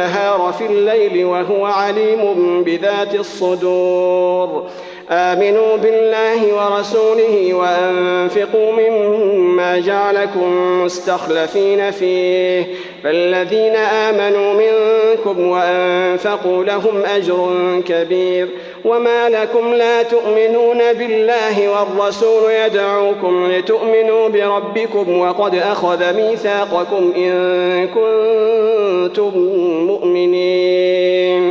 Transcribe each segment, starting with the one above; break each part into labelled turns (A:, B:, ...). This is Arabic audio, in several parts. A: والنهار في الليل وهو عليم بذات الصدور آمنوا بالله ورسوله وأن وأنفقوا مما جعلكم مستخلفين فيه فالذين آمنوا منكم وأنفقوا لهم أجر كبير وما لكم لا تؤمنون بالله والرسول يدعوكم لتؤمنوا بربكم وقد أخذ ميثاقكم إن كنتم مؤمنين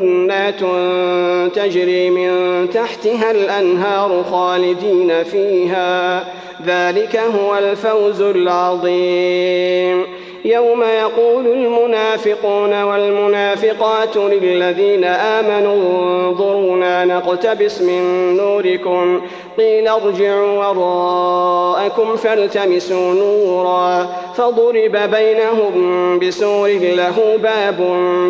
A: جنات تجري من تحتها الأنهار خالدين فيها ذلك هو الفوز العظيم يوم يقول المنافقون والمنافقات للذين آمنوا انظرونا نقتبس من نوركم قيل ارجعوا وراءكم فالتمسوا نورا فضرب بينهم بسور له باب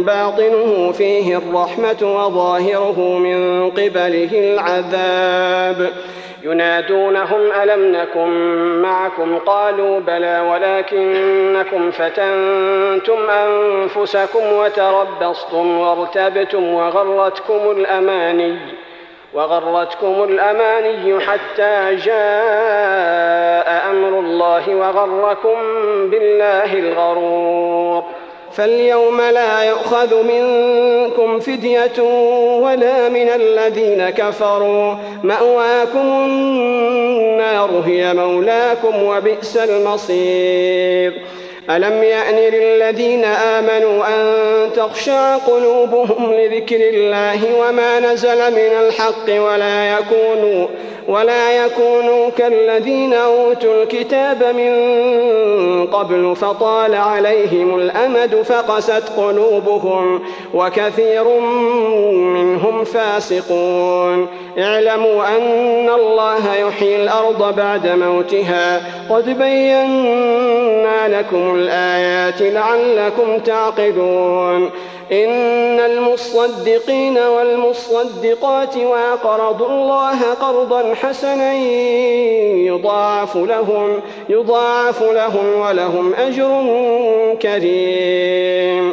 A: باطنه فيه الرحمة وظاهره من قبله العذاب ينادونهم ألم نكن معكم قالوا بلى ولكنكم فتنتم أنفسكم وتربصتم وارتبتم وغرتكم الأماني وغرتكم الأماني حتى جاء أمر الله وغركم بالله الغرور فاليوم لا يؤخذ منكم فدية ولا من الذين كفروا مأواكم النار هي مولاكم وبئس المصير ألم يأن للذين آمنوا أن تخشع قلوبهم لذكر الله وما نزل من الحق ولا يكونوا ولا يكونوا كالذين أوتوا الكتاب من قبل فطال عليهم الأمد فقست قلوبهم وكثير منهم فاسقون اعلموا أن الله يحيي الأرض بعد موتها قد بينا لكم الآيات لعلكم تعقلون إن المصدقين والمصدقات وأقرضوا الله قرضا حسنا يضاعف لهم يضاعف لهم ولهم أجر كريم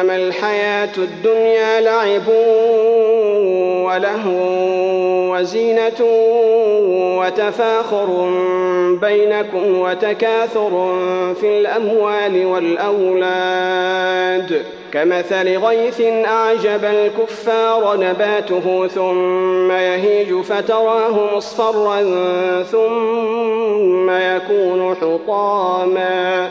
A: إنما الحياة الدنيا لعب وله وزينة وتفاخر بينكم وتكاثر في الأموال والأولاد كمثل غيث أعجب الكفار نباته ثم يهيج فتراه مصفرا ثم يكون حطاما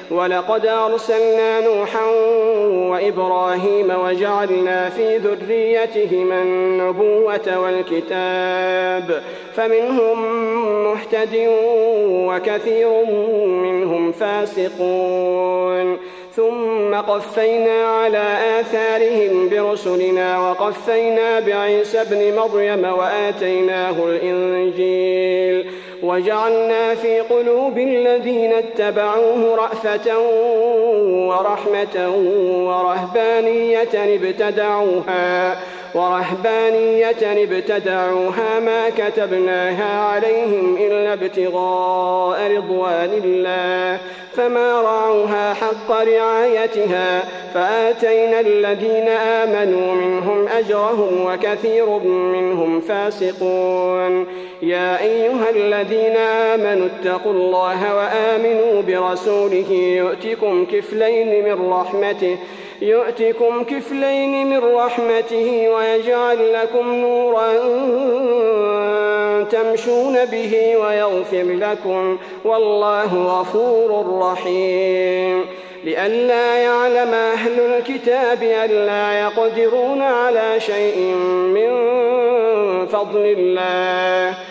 A: ولقد أرسلنا نوحا وإبراهيم وجعلنا في ذريتهما النبوة والكتاب فمنهم مهتد وكثير منهم فاسقون ثم قفينا على آثارهم برسلنا وقفينا بعيسى ابن مريم وآتيناه الإنجيل وجعلنا في قلوب الذين اتبعوه رأفة ورحمة ورهبانية ابتدعوها ورهبانية ابتدعوها ما كتبناها عليهم إلا ابتغاء رضوان الله فما رعوها حق رعايتها فآتينا الذين آمنوا منهم أجرهم وكثير منهم فاسقون يا أيها الذين الذين آمنوا اتقوا الله وآمنوا برسوله يؤتكم كفلين من رحمته يؤتكم كفلين من رحمته ويجعل لكم نورا تمشون به ويغفر لكم والله غفور رحيم لئلا يعلم أهل الكتاب ألا يقدرون على شيء من فضل الله